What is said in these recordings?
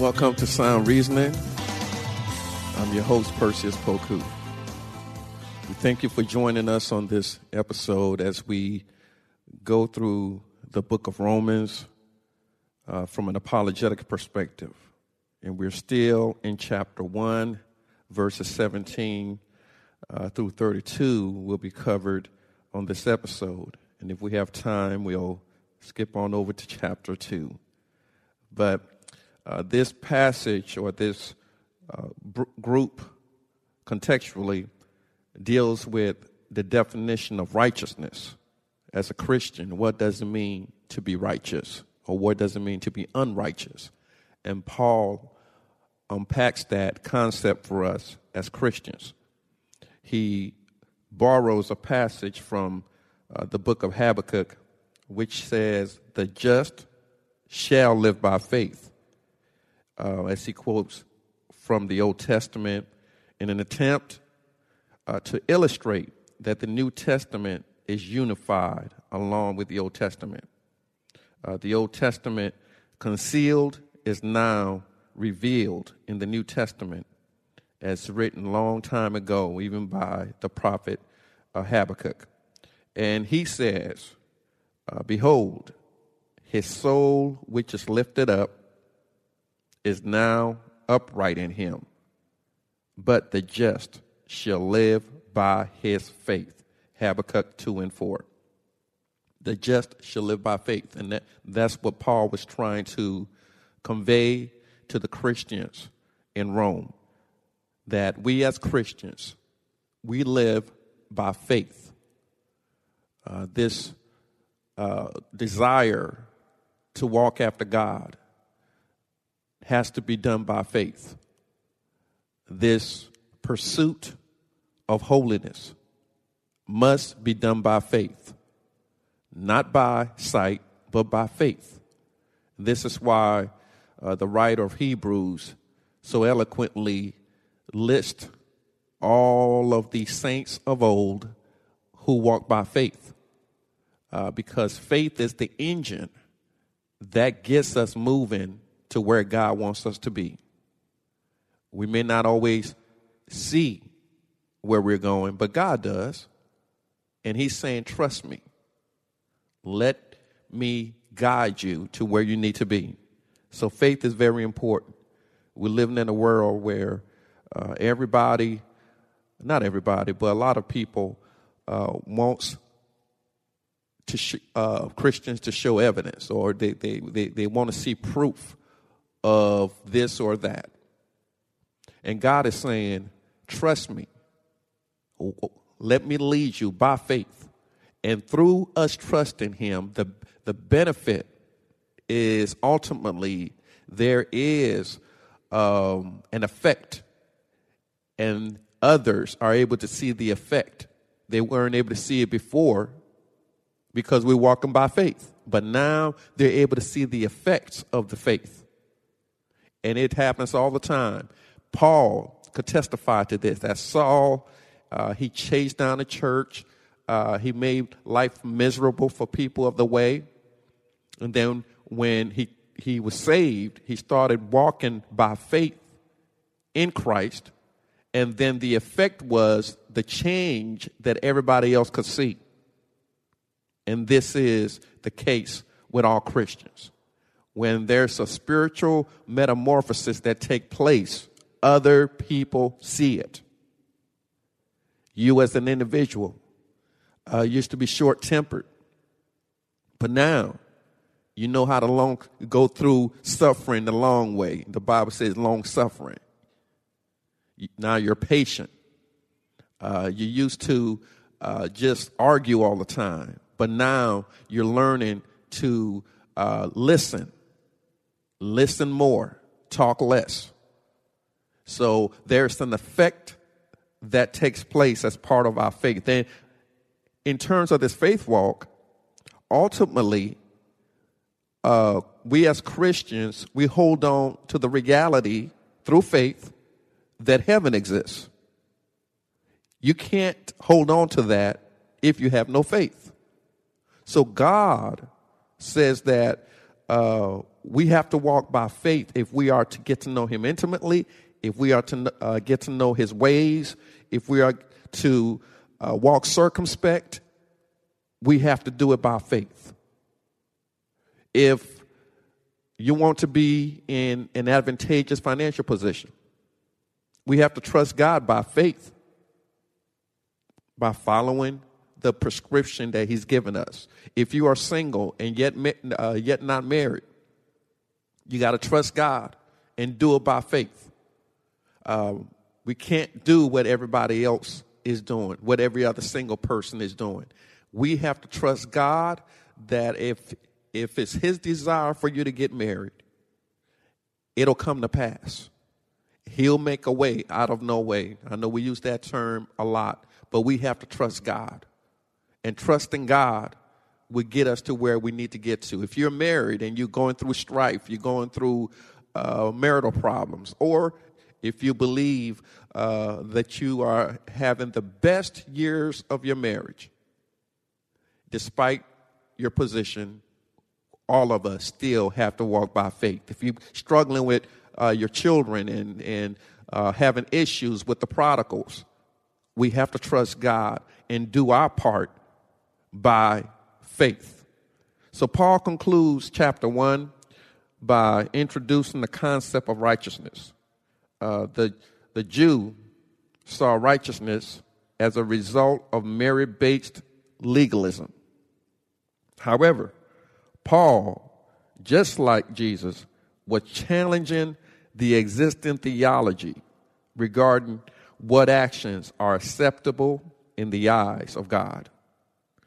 Welcome to Sound Reasoning. I'm your host, Perseus Poku. We thank you for joining us on this episode as we go through the book of Romans uh, from an apologetic perspective. And we're still in chapter 1, verses 17 uh, through 32 will be covered on this episode. And if we have time, we'll skip on over to chapter 2. But uh, this passage or this uh, br- group contextually deals with the definition of righteousness as a Christian. What does it mean to be righteous, or what does it mean to be unrighteous? And Paul unpacks that concept for us as Christians. He borrows a passage from uh, the book of Habakkuk, which says, The just shall live by faith uh, as he quotes from the Old Testament in an attempt uh, to illustrate that the New Testament is unified along with the Old Testament. Uh, the Old Testament concealed is now revealed in the New Testament as written long time ago, even by the prophet uh, Habakkuk. And he says, uh, Behold, his soul which is lifted up is now upright in him, but the just shall live by his faith. Habakkuk 2 and 4. The just shall live by faith. And that, that's what Paul was trying to convey to the Christians in Rome. That we as Christians, we live by faith. Uh, this uh, desire to walk after God, has to be done by faith. This pursuit of holiness must be done by faith, not by sight, but by faith. This is why uh, the writer of Hebrews so eloquently lists all of the saints of old who walk by faith. Uh, because faith is the engine that gets us moving to where God wants us to be. We may not always see where we're going, but God does. And He's saying, Trust me. Let me guide you to where you need to be. So faith is very important. We're living in a world where uh, everybody, not everybody, but a lot of people uh, wants to sh- uh, Christians to show evidence, or they they they, they want to see proof of this or that. And God is saying, Trust me. Let me lead you by faith. And through us trusting Him, the, the benefit is ultimately there is um, an effect, and others are able to see the effect. They weren't able to see it before because we're walking by faith, but now they're able to see the effects of the faith and it happens all the time. Paul could testify to this. That Saul, uh, he chased down the church. Uh, he made life miserable for people of the way. And then when he, he was saved, he started walking by faith in Christ. And then the effect was the change that everybody else could see. And this is the case with all Christians when there's a spiritual metamorphosis that take place, other people see it. You as an individual uh, used to be short tempered, but now you know how to long, go through suffering the long way. The Bible says long suffering. Now you're patient. Uh, you used to uh, just argue all the time, but now you're learning to uh, listen listen more, talk less. So there's an effect that takes place as part of our faith. Then, in terms of this faith walk, ultimately, uh, we as Christians, we hold on to the reality through faith that heaven exists. You can't hold on to that if you have no faith. So God says that uh, we have to walk by faith if we are to get to know Him intimately, if we are to uh, get to know His ways, if we are to uh, walk circumspect, we have to do it by faith. If you want to be in an advantageous financial position, we have to trust God by faith, by following the prescription that He's given us. If you are single and yet, uh, yet not married, you got to trust God and do it by faith. Um, we can't do what everybody else is doing, what every other single person is doing. We have to trust God that if if it's his desire for you to get married, it'll come to pass. He'll make a way out of no way. I know we use that term a lot, but we have to trust God. And trusting God will get us to where we need to get to. If you're married and you're going through strife, you're going through uh, marital problems, or if you believe uh, that you are having the best years of your marriage, despite your position, all of us still have to walk by faith. If you're struggling with uh, your children and, and uh, having issues with the prodigals, we have to trust God and do our part by faith. So Paul concludes chapter 1 by introducing the concept of righteousness. Uh, the, the Jew saw righteousness as a result of merit based legalism. However, Paul, just like Jesus, was challenging the existing theology regarding what actions are acceptable in the eyes of God.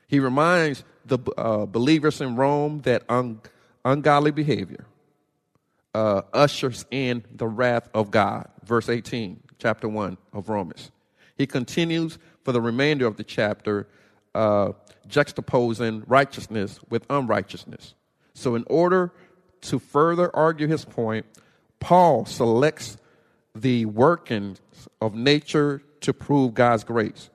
He reminds the uh, believers in Rome that un- ungodly behavior uh, ushers in the wrath of God. Verse 18, chapter 1 of Romans. He continues for the remainder of the chapter, uh, juxtaposing righteousness with unrighteousness. So, in order to further argue his point, Paul selects the workings of nature to prove God's grace.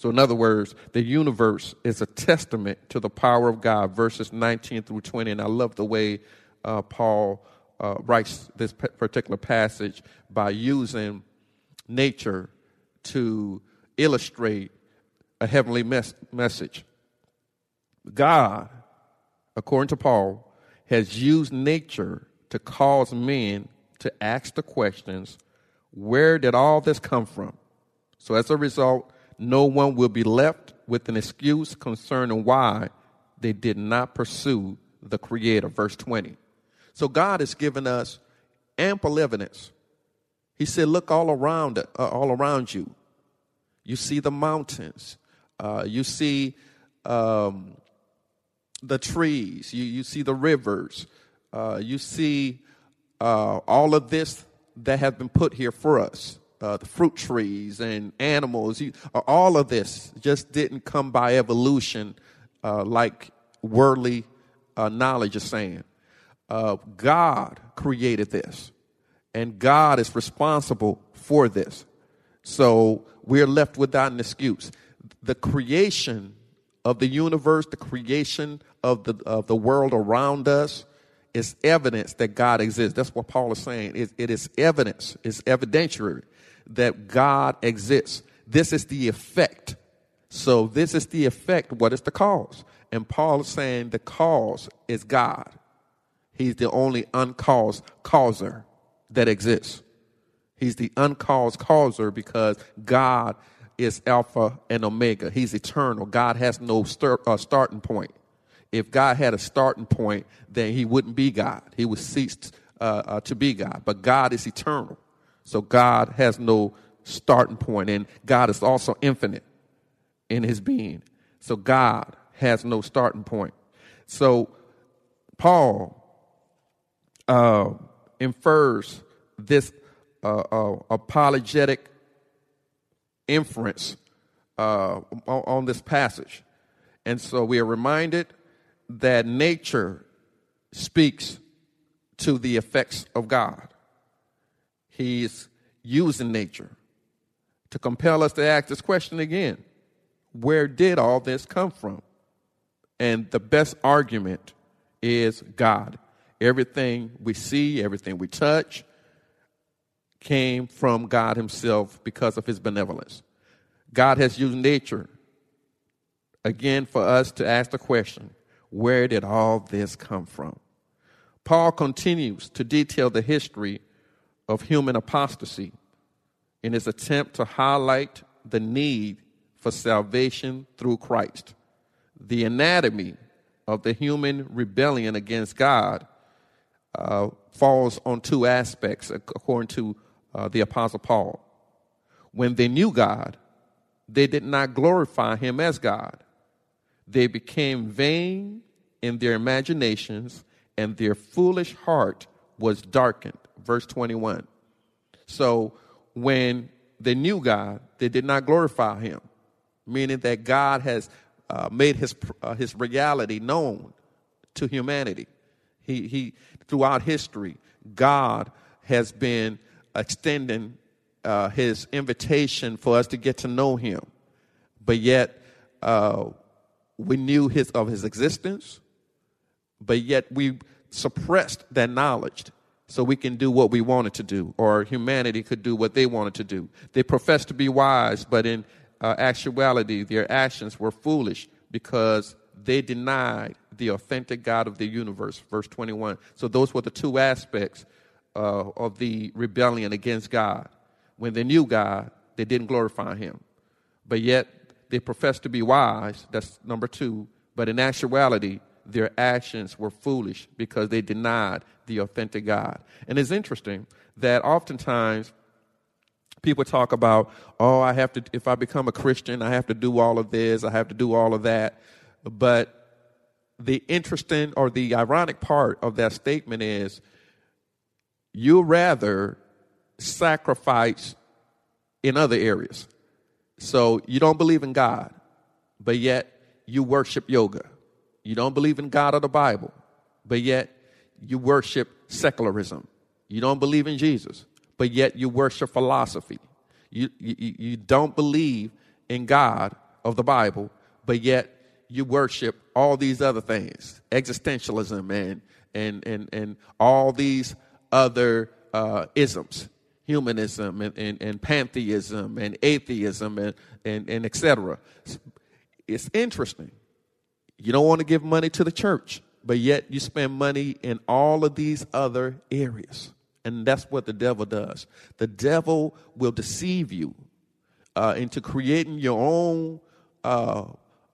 So, in other words, the universe is a testament to the power of God, verses 19 through 20. And I love the way uh, Paul uh, writes this particular passage by using nature to illustrate a heavenly mes- message. God, according to Paul, has used nature to cause men to ask the questions where did all this come from? So, as a result, no one will be left with an excuse concerning why they did not pursue the Creator. Verse 20. So God has given us ample evidence. He said, "Look all around, uh, all around you. You see the mountains. Uh, you see um, the trees. You you see the rivers. Uh, you see uh, all of this that has been put here for us uh, the fruit trees and animals. You, uh, all of this just didn't come by evolution uh, like worldly uh, knowledge is saying. Uh, God created this, and God is responsible for this. So we're left without an excuse. The creation of the universe, the creation of the, of the world around us, is evidence that God exists. That's what Paul is saying. it, it is evidence, it's evidentiary that God exists. This is the effect. So, this is the effect. What is the cause? And Paul is saying the cause is God. He's the only uncaused causer that exists. He's the uncaused causer because God is Alpha and Omega. He's eternal. God has no start, uh, starting point. If God had a starting point, then he wouldn't be God. He would cease uh, uh, to be God. But God is eternal. So God has no starting point, and God is also infinite in his being. So God has no starting point. So Paul uh, infers this uh, uh, apologetic inference uh, on, on this passage. And so we are reminded that nature speaks to the effects of God. He's using nature to compel us to ask this question again Where did all this come from? And the best argument is God. Everything we see, everything we touch, came from God Himself because of His benevolence. God has used nature again for us to ask the question where did all this come from? Paul continues to detail the history of human apostasy in his attempt to highlight the need for salvation through Christ. The anatomy of the human rebellion against God uh, falls on two aspects, according to uh, the Apostle Paul. When they knew God, they did not glorify Him as God. They became vain in their imaginations, and their foolish heart was darkened. Verse 21. So when they knew God, they did not glorify Him, meaning that God has uh, made His, uh, his reality known to humanity. He, he, throughout history, God has been extending uh, His invitation for us to get to know Him, but yet uh, we knew his, of His existence, but yet we suppressed that knowledge so we can do what we wanted to do, or humanity could do what they wanted to do. They professed to be wise, but in uh, actuality, their actions were foolish because they denied the authentic God of the universe. Verse 21. So, those were the two aspects uh, of the rebellion against God. When they knew God, they didn't glorify Him. But yet, they professed to be wise. That's number two. But in actuality, their actions were foolish because they denied the authentic God. And it's interesting that oftentimes people talk about, oh, I have to, if I become a Christian, I have to do all of this, I have to do all of that. But the interesting or the ironic part of that statement is you rather sacrifice in other areas. So you don't believe in God, but yet you worship yoga you don't believe in God or the Bible, but yet you worship secularism. You don't believe in Jesus, but yet you worship philosophy. You, you, you don't believe in God of the Bible, but yet you worship all these other things existentialism and, and, and, and all these other uh, isms humanism and, and, and, pantheism and atheism and, and, and etc. It's interesting you don't want to give money to the church, but yet you spend money in all of these other areas. And that's what the devil does. The devil will deceive you uh, into creating your own uh,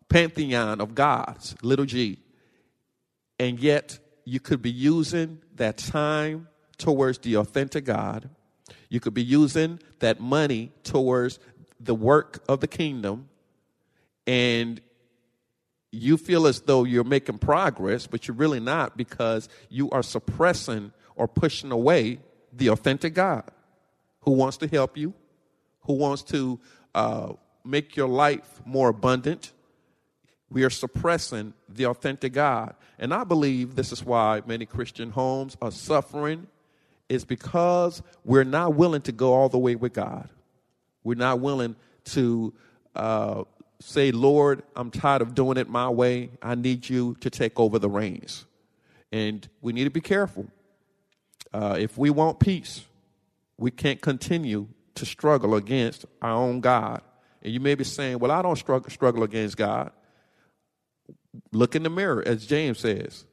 pantheon of gods, little g. And yet you could be using that time towards the authentic God. You could be using that money towards the work of the kingdom. And you feel as though you're making progress, but you're really not because you are suppressing or pushing away the authentic God who wants to help you, who wants to uh, make your life more abundant. We are suppressing the authentic God. And I believe this is why many Christian homes are suffering, is because we're not willing to go all the way with God. We're not willing to uh, say, Lord, I'm tired of doing it my way. I need you to take over the reins. And we need to be careful. Uh, if we want peace, we can't continue to struggle against our own God. And you may be saying, Well, I don't struggle, struggle against God. Look in the mirror, as James says,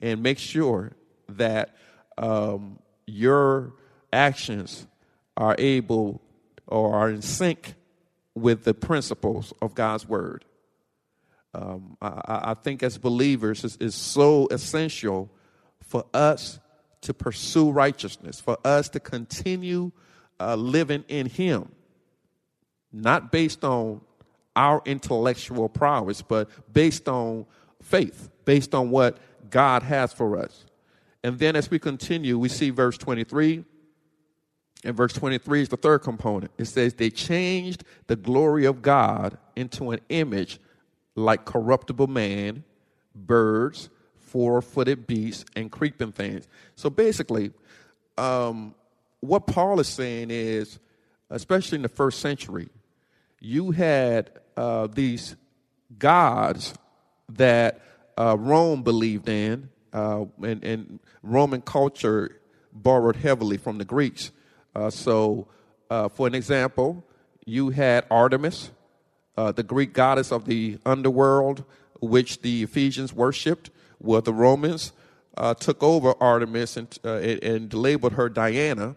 and make sure that um, your actions are able or are in sync with the principles of God's word. Um, I, I, think as believers, it's, it's so essential for us to pursue righteousness, for us to continue uh, living in Him, not based on our intellectual prowess, but based on faith, based on what God has for us. And then as we continue, we see verse 23. And verse 23 is the third component. It says, They changed the glory of God into an image like corruptible man, birds, four footed beasts, and creeping things. So basically, um, what Paul is saying is, especially in the first century, you had uh, these gods that uh, Rome believed in, uh, and, and, Roman culture borrowed heavily from the Greeks. Uh, so, uh, for an example, you had Artemis, uh, the Greek goddess of the underworld, which the Ephesians worshipped, where the Romans took over Artemis and, and labeled her Diana,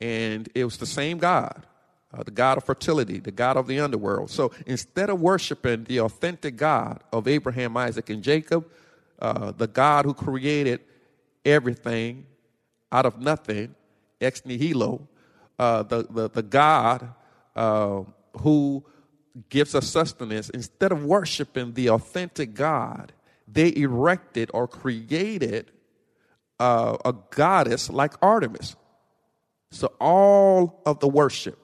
and it was the same God uh, the God of fertility, the God of the underworld. So instead of worshiping the authentic God of Abraham, Isaac, and Jacob, uh, the God who created everything out of nothing, ex nihilo, uh, the, the, the God uh, who gives us sustenance, instead of worshiping the authentic God, they erected or created uh, a goddess like Artemis. So all of the worship,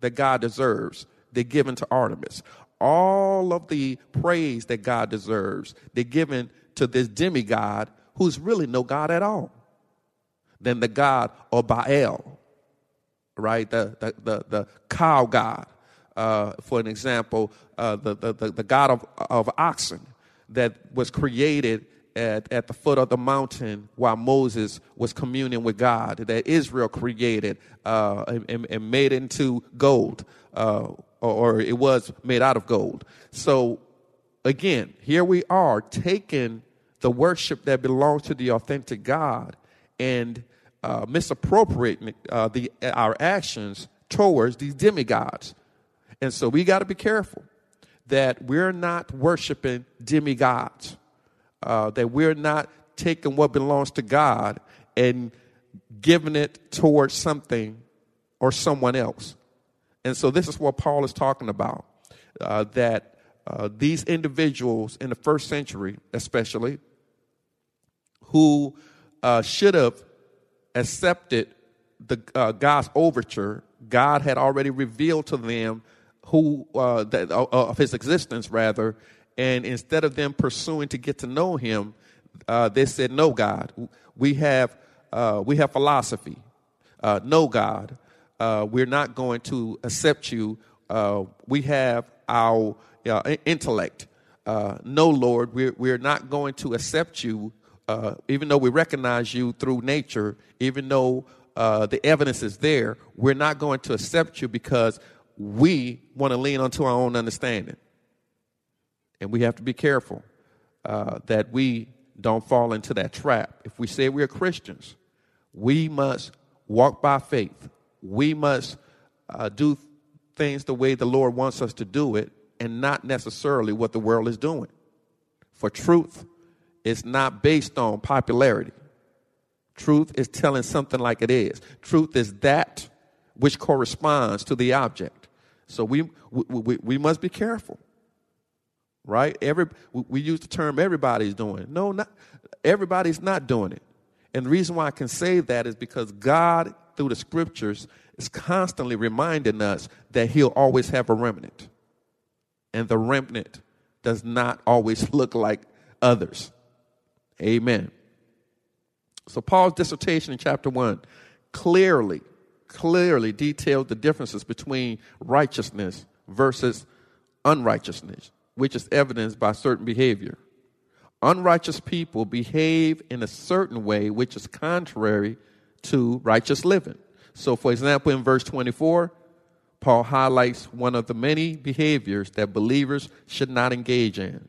that God deserves, they're given to Artemis. All of the praise that God deserves, they're given to this demigod who's really no God at all. Then the God of Baal, right? The, the, the, the cow god. Uh, for an example, uh, the, the, the, the god of, of oxen that was created at, at the foot of the mountain while Moses was communing with God, that Israel created uh, and, and, made into gold, uh, or, or it was made out of gold. So, again, here we are taking the worship that belongs to the authentic God and uh, misappropriating uh, the, our actions towards these demigods. And so we got to be careful that we're not worshiping demigods uh, that we're not taking what belongs to God and giving it towards something or someone else. And so, this is what Paul is talking about uh, that uh, these individuals in the first century, especially, who uh, should have accepted the uh, God's overture, God had already revealed to them who uh, that, of his existence, rather, and instead of them pursuing to get to know him, uh, they said, No, God. We have, uh, we have philosophy. Uh, no, God. Uh, we're not going to accept you. Uh, we have our uh, intellect. no, Lord, we're, we're not going to accept you, even though we recognize you through nature, even though the evidence is there, we're not going to accept you because we want to lean onto our own understanding. And we have to be careful uh, that we don't fall into that trap. If we say we're Christians, we must walk by faith. We must uh, do things the way the Lord wants us to do it and not necessarily what the world is doing. For truth is not based on popularity. Truth is telling something like it is. Truth is that which corresponds to the object. So we, we, we, we must be careful right? Every we use the term everybody's doing. No, not everybody's not doing it. And the reason why I can say that is because God, through the scriptures, is constantly reminding us that He'll always have a remnant. And the remnant does not always look like others. Amen. So Paul's dissertation in chapter one clearly, clearly details the differences between righteousness versus unrighteousness which is evidenced by certain behavior. Unrighteous people behave in a certain way which is contrary to righteous living. So, for example, in verse 24, Paul highlights one of the many behaviors that believers should not engage in.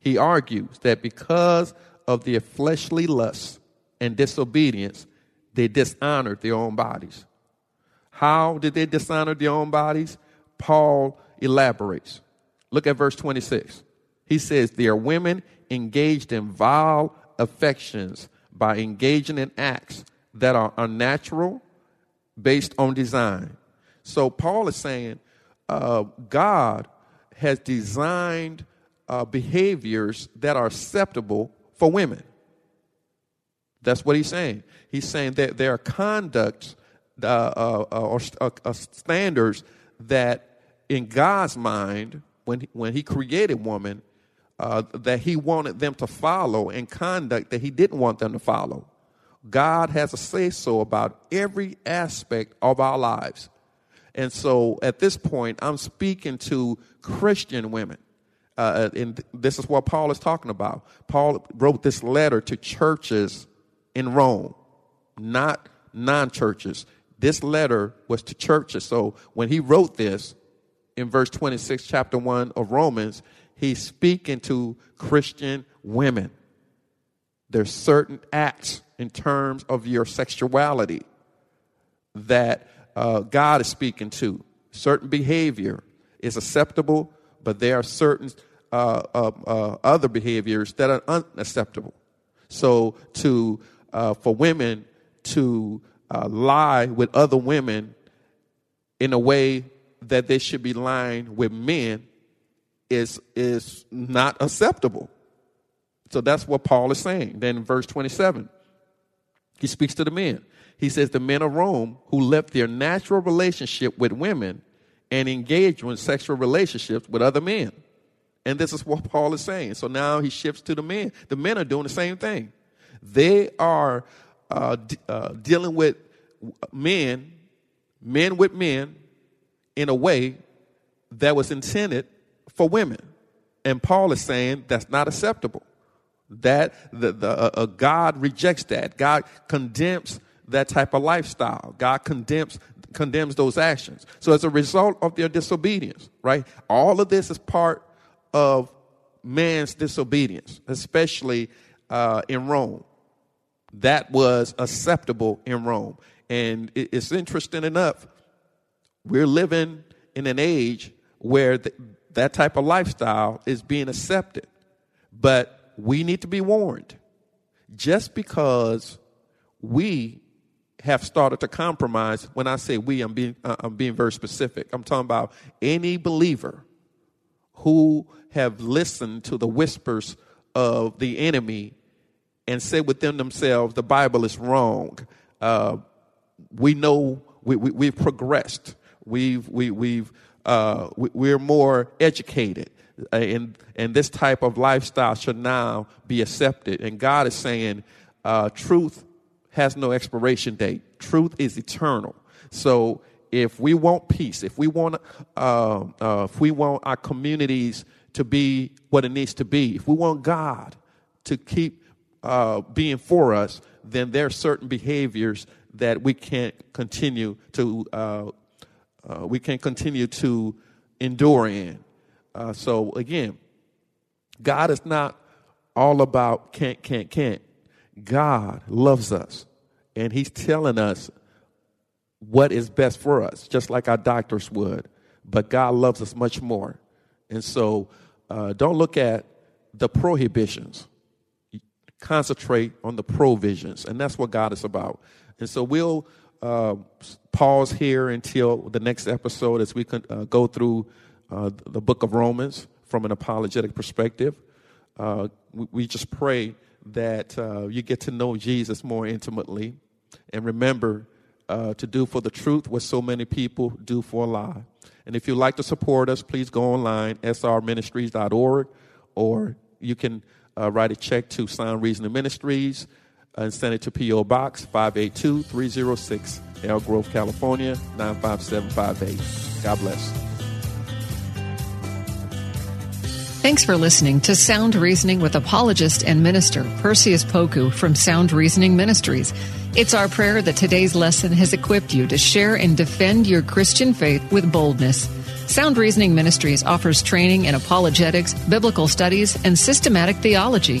He argues that because of their fleshly lusts and disobedience, they dishonored their own bodies. How did they dishonor their own bodies? Paul elaborates. Look at verse 26. He says, There are women engaged in vile affections by engaging in acts that are unnatural based on design. So Paul is saying uh, God has designed uh, behaviors that are acceptable for women. That's what he's saying. He's saying that there are conducts uh, uh, or uh, uh, standards that, in God's mind, when he, when He created woman, uh, that He wanted them to follow, and conduct that He didn't want them to follow. God has a say so about every aspect of our lives. And so at this point, I'm speaking to Christian women. Uh, and this is what Paul is talking about. Paul wrote this letter to churches in Rome, not non churches. This letter was to churches. So when he wrote this in verse 26, chapter 1 of Romans, he's speaking to Christian women. There's certain acts in terms of your sexuality that uh, God is speaking to. Certain behavior is acceptable, but there are certain uh, uh, uh other behaviors that are unacceptable. So, to uh, for women to uh, lie with other women in a way that they should be lying with men is is not acceptable. So that's what Paul is saying. Then in verse 27, he speaks to the men. He says, The men of Rome who left their natural relationship with women and engage in sexual relationships with other men. And this is what Paul is saying. So now he shifts to the men. The men are doing the same thing. They are uh, d- uh, dealing with men, men with men, in a way that was intended for women. And Paul is saying that's not acceptable. That the, the uh, uh, God rejects that. God condemns that type of lifestyle. God condemns condemns those actions. So as a result of their disobedience, right? All of this is part of man's disobedience, especially uh, in Rome. That was acceptable in Rome. And it's interesting enough, we're living in an age where th- that type of lifestyle is being accepted. But we need to be warned. Just because we have started to compromise, when I say we, I'm being, uh, I'm being very specific. I'm talking about any believer who have listened to the whispers of the enemy and said within themselves, the Bible is wrong. Uh, we know we, we, have progressed. We've, we, we've, uh, we, are more educated. Uh, and, and this type of lifestyle should now be accepted. And God is saying, uh, truth has no expiration date. Truth is eternal. So if we want peace, if we want, uh, uh, if we want our communities to be what it needs to be, if we want God to keep uh, being for us, then there are certain behaviors that we can't continue to uh, uh, we can't continue to endure in. Uh, so again, God is not all about can't, can't, can't. God loves us, and He's telling us what is best for us, just like our doctors would. But God loves us much more. And so uh, don't look at the prohibitions, concentrate on the provisions. And that's what God is about. And so we'll uh, pause here until the next episode as we can, uh, go through uh, the book of Romans from an apologetic perspective. Uh, we, we, just pray that uh, you get to know Jesus more intimately and remember uh, to do for the truth what so many people do for a lie. And if you'd like to support us, please go online, srministries.org, or you can write a check to Sound Reasoning Ministries and send it to P.O. Box 582 306, Elk Grove, California 95758. God bless. Thanks for listening to Sound Reasoning with apologist and minister Perseus Poku from Sound Reasoning Ministries. It's our prayer that today's lesson has equipped you to share and defend your Christian faith with boldness. Sound Reasoning Ministries offers training in apologetics, biblical studies, and systematic theology.